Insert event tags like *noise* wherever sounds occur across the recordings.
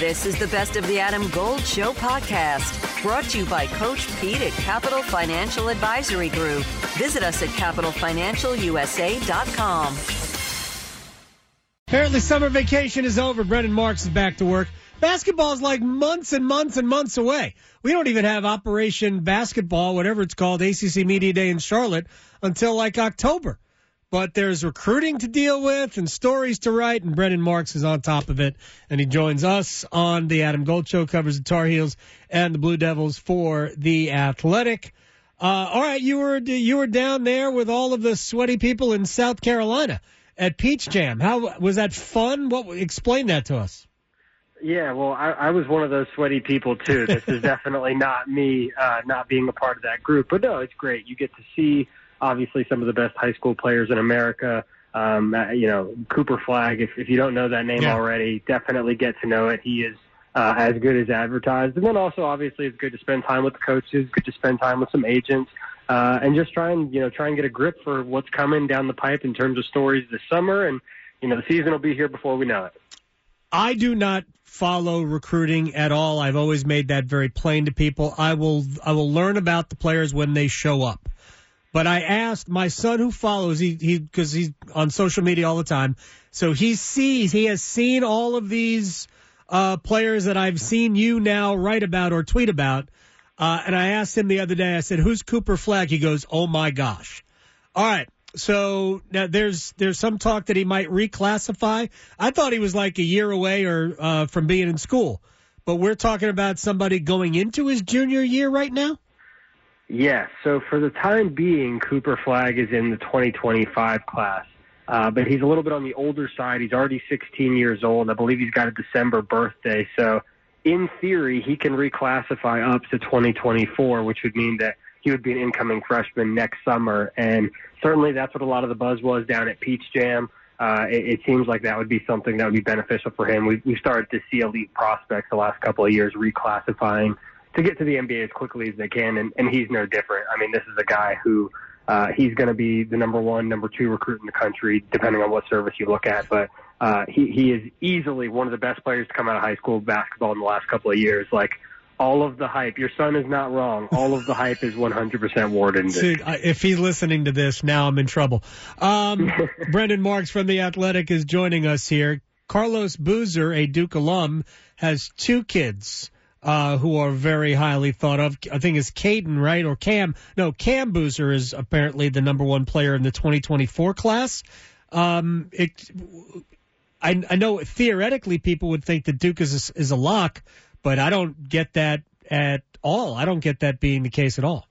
This is the Best of the Adam Gold Show podcast, brought to you by Coach Pete at Capital Financial Advisory Group. Visit us at capitalfinancialusa.com. Apparently, summer vacation is over. Brendan Marks is back to work. Basketball is like months and months and months away. We don't even have Operation Basketball, whatever it's called, ACC Media Day in Charlotte, until like October. But there's recruiting to deal with and stories to write, and Brendan Marks is on top of it. And he joins us on the Adam Gold Show, covers the Tar Heels and the Blue Devils for the Athletic. Uh, all right, you were you were down there with all of the sweaty people in South Carolina at Peach Jam. How was that fun? What explain that to us? Yeah, well, I, I was one of those sweaty people too. This is *laughs* definitely not me uh, not being a part of that group, but no, it's great. You get to see obviously some of the best high school players in America. Um, uh, you know, Cooper Flagg. If, if you don't know that name yeah. already, definitely get to know it. He is uh, as good as advertised, and then also obviously it's good to spend time with the coaches, good to spend time with some agents, uh, and just try and you know try and get a grip for what's coming down the pipe in terms of stories this summer. And you know, the season will be here before we know it. I do not follow recruiting at all. I've always made that very plain to people. I will I will learn about the players when they show up. But I asked my son who follows he he because he's on social media all the time, so he sees he has seen all of these uh, players that I've seen you now write about or tweet about. Uh, and I asked him the other day. I said, "Who's Cooper Flagg?" He goes, "Oh my gosh!" All right. So now there's there's some talk that he might reclassify. I thought he was like a year away or uh, from being in school, but we're talking about somebody going into his junior year right now. Yes. So for the time being, Cooper Flagg is in the 2025 class. Uh, but he's a little bit on the older side. He's already 16 years old. I believe he's got a December birthday. So in theory, he can reclassify up to 2024, which would mean that he would be an incoming freshman next summer. And certainly that's what a lot of the buzz was down at Peach Jam. Uh, it, it seems like that would be something that would be beneficial for him. We, we started to see elite prospects the last couple of years reclassifying to get to the NBA as quickly as they can, and, and he's no different. I mean, this is a guy who uh, he's going to be the number one, number two recruit in the country, depending on what service you look at. But uh, he he is easily one of the best players to come out of high school basketball in the last couple of years. Like all of the hype. Your son is not wrong. All of the hype is 100% warranted. See, if he's listening to this, now I'm in trouble. Um, *laughs* Brendan Marks from The Athletic is joining us here. Carlos Boozer, a Duke alum, has two kids uh, who are very highly thought of. I think it's Cayden, right? Or Cam. No, Cam Boozer is apparently the number one player in the 2024 class. Um, it, I, I know theoretically people would think that Duke is a, is a lock, but I don't get that at all. I don't get that being the case at all.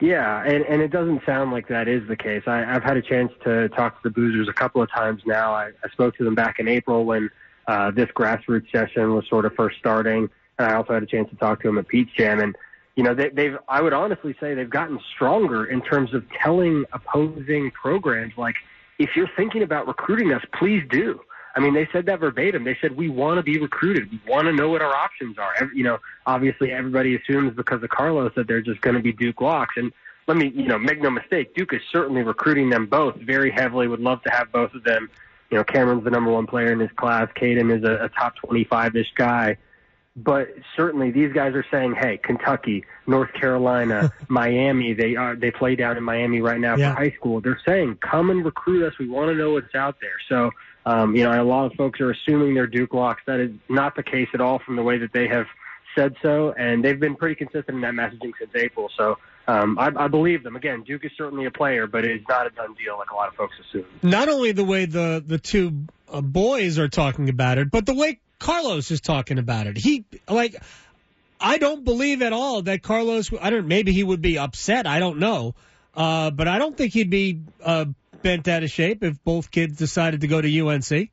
Yeah, and, and it doesn't sound like that is the case. I, I've had a chance to talk to the Boozers a couple of times now. I, I spoke to them back in April when uh, this grassroots session was sort of first starting and I also had a chance to talk to him at Peach Jam, and you know they, they've I would honestly say they've gotten stronger in terms of telling opposing programs like if you're thinking about recruiting us, please do. I mean, they said that verbatim. They said we want to be recruited. We want to know what our options are. Every, you know, obviously everybody assumes because of Carlos that they're just going to be Duke locks. And let me, you know, make no mistake, Duke is certainly recruiting them both very heavily. Would love to have both of them. You know, Cameron's the number one player in his class. Cayden is a, a top 25-ish guy. But certainly these guys are saying, hey, Kentucky, North Carolina, *laughs* Miami, they are they play down in Miami right now yeah. for high school. They're saying, come and recruit us. We want to know what's out there. So, um, you know, a lot of folks are assuming they're Duke locks. That is not the case at all from the way that they have said so, and they've been pretty consistent in that messaging since April. So um, I, I believe them. Again, Duke is certainly a player, but it is not a done deal like a lot of folks assume. Not only the way the the two uh, boys are talking about it, but the way Carlos is talking about it. He like I don't believe at all that Carlos. I don't. Maybe he would be upset. I don't know. Uh, but I don't think he'd be uh, bent out of shape if both kids decided to go to UNC.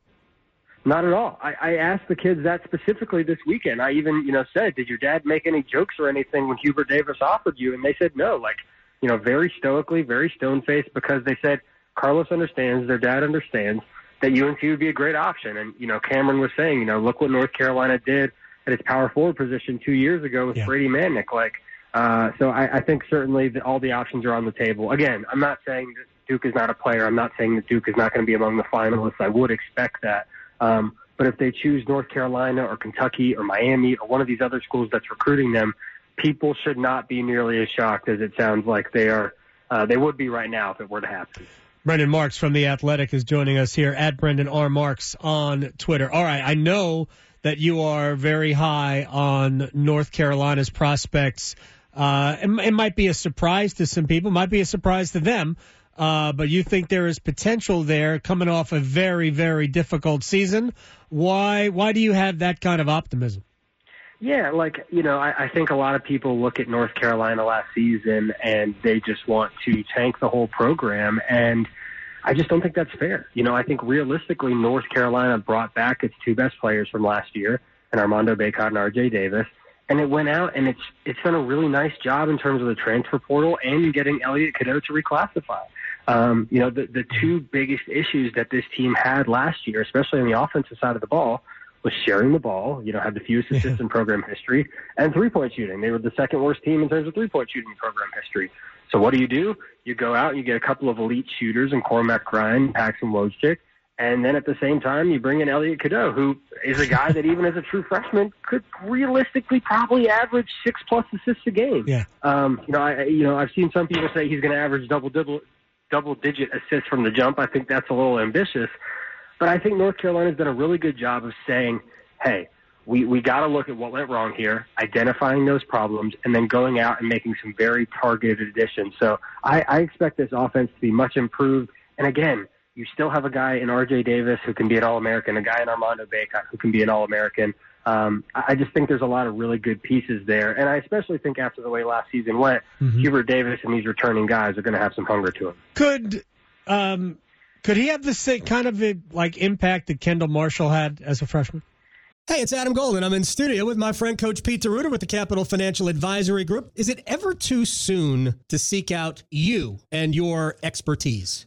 Not at all. I, I asked the kids that specifically this weekend. I even, you know, said, "Did your dad make any jokes or anything when Hubert Davis offered you?" And they said no. Like, you know, very stoically, very stone faced, because they said Carlos understands, their dad understands that UNC would be a great option. And, you know, Cameron was saying, you know, look what North Carolina did at its power forward position two years ago with yeah. Brady Manek. Like, uh, so I, I think certainly that all the options are on the table. Again, I'm not saying that Duke is not a player. I'm not saying that Duke is not going to be among the finalists. I would expect that. Um, But if they choose North Carolina or Kentucky or Miami or one of these other schools that's recruiting them, people should not be nearly as shocked as it sounds like they are. Uh, they would be right now if it were to happen. Brendan Marks from The Athletic is joining us here at Brendan R. Marks on Twitter. All right, I know that you are very high on North Carolina's prospects. Uh, it, it might be a surprise to some people, might be a surprise to them, uh, but you think there is potential there coming off a very, very difficult season. Why? Why do you have that kind of optimism? Yeah, like you know, I, I think a lot of people look at North Carolina last season and they just want to tank the whole program, and I just don't think that's fair. You know, I think realistically, North Carolina brought back its two best players from last year, and Armando Bacot and R.J. Davis, and it went out and it's it's done a really nice job in terms of the transfer portal and getting Elliot Cadeau to reclassify. Um, you know, the the two biggest issues that this team had last year, especially on the offensive side of the ball, was sharing the ball, you know, had the fewest assists in program history, and three point shooting. They were the second worst team in terms of three point shooting in program history. So what do you do? You go out and you get a couple of elite shooters in Cormac Ryan, Paxton Wojcik, and then at the same time you bring in Elliot Cadeau, who is a guy that even as a true freshman could realistically probably average six plus assists a game. Yeah. Um, you know, I you know I've seen some people say he's going to average double double double digit assists from the jump. I think that's a little ambitious. But I think North Carolina's done a really good job of saying, hey, we, we got to look at what went wrong here, identifying those problems, and then going out and making some very targeted additions. So I, I expect this offense to be much improved. And again, you still have a guy in R.J. Davis who can be an All-American, a guy in Armando Bacot who can be an All-American. Um, I just think there's a lot of really good pieces there, and I especially think after the way last season went, mm-hmm. Hubert Davis and these returning guys are going to have some hunger to them. Could um, could he have the same kind of a, like impact that Kendall Marshall had as a freshman? Hey, it's Adam Golden. I'm in studio with my friend Coach Pete D'Arruda with the Capital Financial Advisory Group. Is it ever too soon to seek out you and your expertise?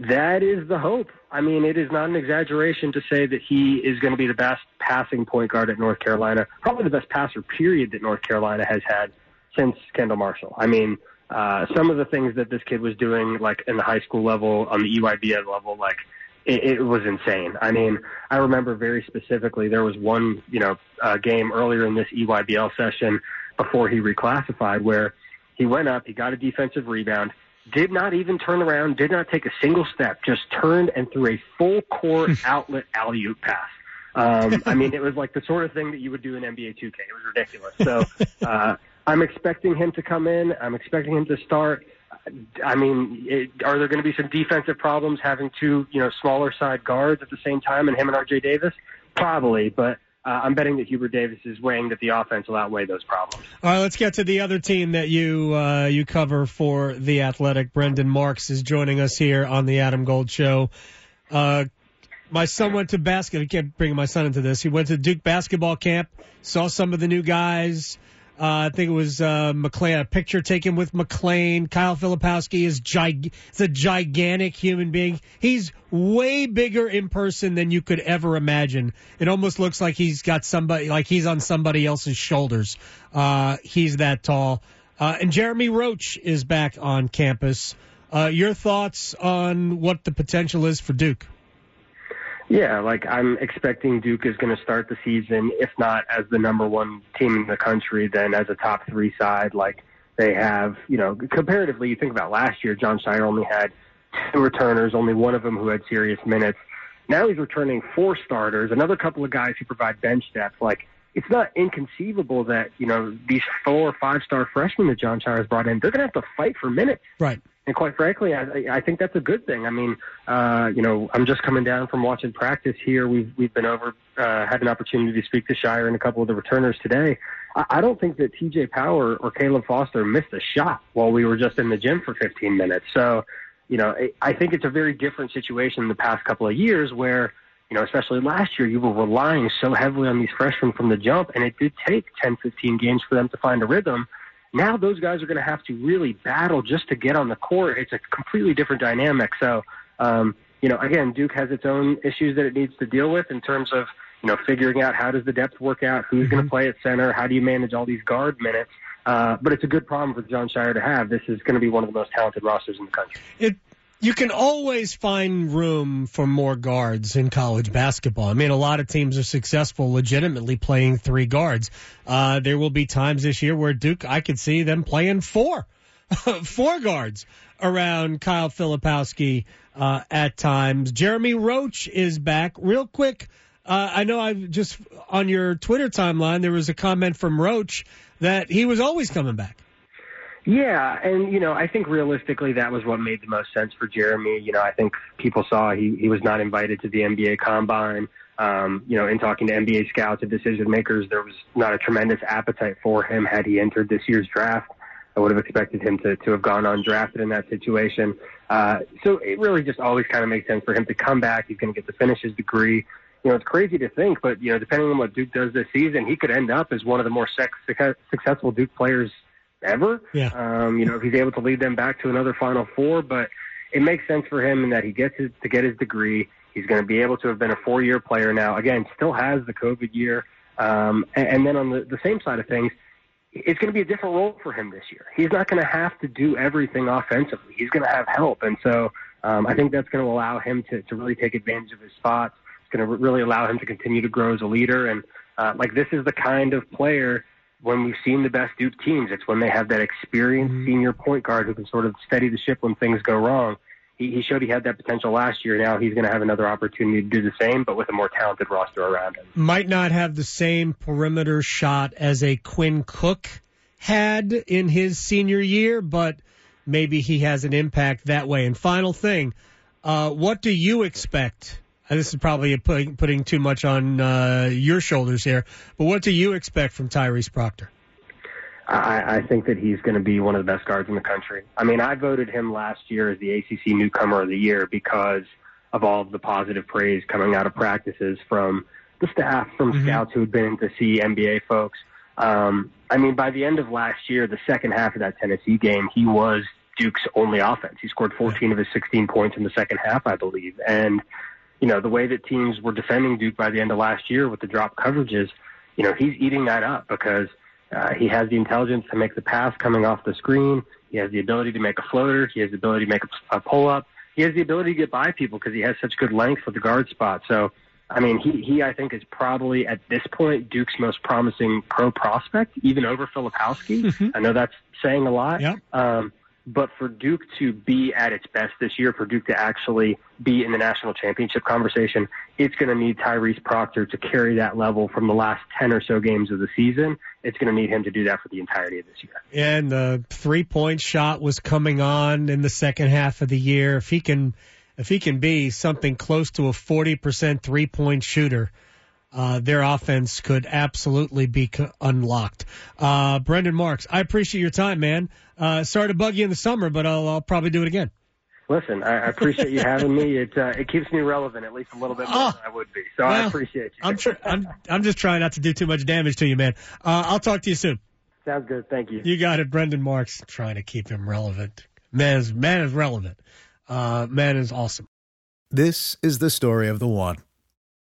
That is the hope. I mean, it is not an exaggeration to say that he is going to be the best passing point guard at North Carolina, probably the best passer, period, that North Carolina has had since Kendall Marshall. I mean, uh, some of the things that this kid was doing, like in the high school level, on the EYBL level, like it, it was insane. I mean, I remember very specifically there was one, you know, uh, game earlier in this EYBL session before he reclassified where he went up, he got a defensive rebound, did not even turn around, did not take a single step, just turned and threw a full court *laughs* outlet alley oop pass. Um, I mean, it was like the sort of thing that you would do in NBA 2K. It was ridiculous. So *laughs* uh, I'm expecting him to come in. I'm expecting him to start. I mean, it, are there going to be some defensive problems having two, you know, smaller side guards at the same time and him and RJ Davis? Probably, but uh, I'm betting that Hubert Davis is weighing that the offense will outweigh those problems. All right, let's get to the other team that you uh, you cover for the Athletic. Brendan Marks is joining us here on the Adam Gold Show. Uh, my son went to basketball. I can't bring my son into this. He went to Duke basketball camp, saw some of the new guys. Uh, I think it was uh, McCain. A picture taken with McCain. Kyle Filipowski is gig- a gigantic human being. He's way bigger in person than you could ever imagine. It almost looks like he's got somebody, like he's on somebody else's shoulders. Uh, he's that tall. Uh, and Jeremy Roach is back on campus. Uh, your thoughts on what the potential is for Duke? Yeah, like I'm expecting Duke is going to start the season, if not as the number one team in the country, then as a top three side. Like they have, you know, comparatively, you think about last year, Jon Scheyer only had two returners, only one of them who had serious minutes. Now he's returning four starters, another couple of guys who provide bench depth. Like it's not inconceivable that you know these four or five star freshmen that Jon Scheyer has brought in, they're going to have to fight for minutes. Right. And quite frankly, I, I think that's a good thing. I mean, uh, you know, I'm just coming down from watching practice here. We've we've been over, uh, had an opportunity to speak to Scheyer and a couple of the returners today. I, I don't think that T.J. Power or Caleb Foster missed a shot while we were just in the gym for 15 minutes. So, you know, I think it's a very different situation in the past couple of years where you know, especially last year, you were relying so heavily on these freshmen from the jump, and it did take 10, 15 games for them to find a rhythm. Now those guys are going to have to really battle just to get on the court. It's a completely different dynamic. So, um, you know, again, Duke has its own issues that it needs to deal with in terms of, you know, figuring out how does the depth work out, who's going to play at center, how do you manage all these guard minutes. Uh, but it's a good problem for Jon Scheyer to have. This is going to be one of the most talented rosters in the country. It you can always find room for more guards in college basketball. I mean, a lot of teams are successful legitimately playing three guards. Uh, there will be times this year where Duke, I could see them playing four, *laughs* four guards around Kyle Filipowski uh, at times. Jeremy Roach is back. Real quick, uh, I know I've just on your Twitter timeline there was a comment from Roach that he was always coming back. Yeah, and you know, I think realistically that was what made the most sense for Jeremy. You know, I think people saw he he was not invited to the NBA Combine. Um, you know, in talking to NBA scouts and decision makers, there was not a tremendous appetite for him had he entered this year's draft. I would have expected him to to have gone undrafted in that situation. Uh, so it really just always kind of makes sense for him to come back. He's going to get to finish his degree. You know, it's crazy to think, but you know, depending on what Duke does this season, he could end up as one of the more sex- successful Duke players ever. Yeah. Um, you know, if he's able to lead them back to another Final Four, but it makes sense for him in that he gets his, to get his degree. He's going to be able to have been a four-year player now. Again, still has the COVID year. Um, and, and then on the, the same side of things, it's going to be a different role for him this year. He's not going to have to do everything offensively. He's going to have help. And so um, I think that's going to allow him to, to really take advantage of his spots. It's going to really allow him to continue to grow as a leader. And uh, like this is the kind of player when we've seen the best Duke teams, it's when they have that experienced mm-hmm. senior point guard who can sort of steady the ship when things go wrong. He, he showed he had that potential last year. Now he's going to have another opportunity to do the same, but with a more talented roster around him. Might not have the same perimeter shot as a Quinn Cook had in his senior year, but maybe he has an impact that way. And final thing, uh, what do you expect this is probably putting, putting too much on uh, your shoulders here, but what do you expect from Tyrese Proctor? I, I think that he's going to be one of the best guards in the country. I mean, I voted him last year as the ACC Newcomer of the Year because of all of the positive praise coming out of practices from the staff, from mm-hmm. scouts who had been to see NBA folks. Um, I mean, by the end of last year, the second half of that Tennessee game, he was Duke's only offense. He scored 14 of his 16 points in the second half, I believe. And you know, the way that teams were defending Duke by the end of last year with the drop coverages, you know, he's eating that up because uh, he has the intelligence to make the pass coming off the screen. He has the ability to make a floater. He has the ability to make a, a pull up. He has the ability to get by people because he has such good length with the guard spot. So, I mean, he, he, I think, is probably at this point Duke's most promising pro prospect, even over Filipowski. Mm-hmm. I know that's saying a lot. Yeah. Um, but for Duke to be at its best this year, for Duke to actually be in the national championship conversation, it's going to need Tyrese Proctor to carry that level from the last 10 or so games of the season. It's going to need him to do that for the entirety of this year. And the three point shot was coming on in the second half of the year. If he can, if he can be something close to a 40% three point shooter, uh, their offense could absolutely be unlocked. Uh, Brendan Marks, I appreciate your time, man. Uh, sorry to bug you in the summer, but I'll, I'll probably do it again. Listen, I, I appreciate you having me. It uh, it keeps me relevant at least a little bit more oh, than I would be. So well, I appreciate you. I'm, tr- I'm I'm just trying not to do too much damage to you, man. Uh, I'll talk to you soon. Sounds good. Thank you. You got it, Brendan Marks. Trying to keep him relevant. Man is man is relevant. Uh, man is awesome. This is the story of the one.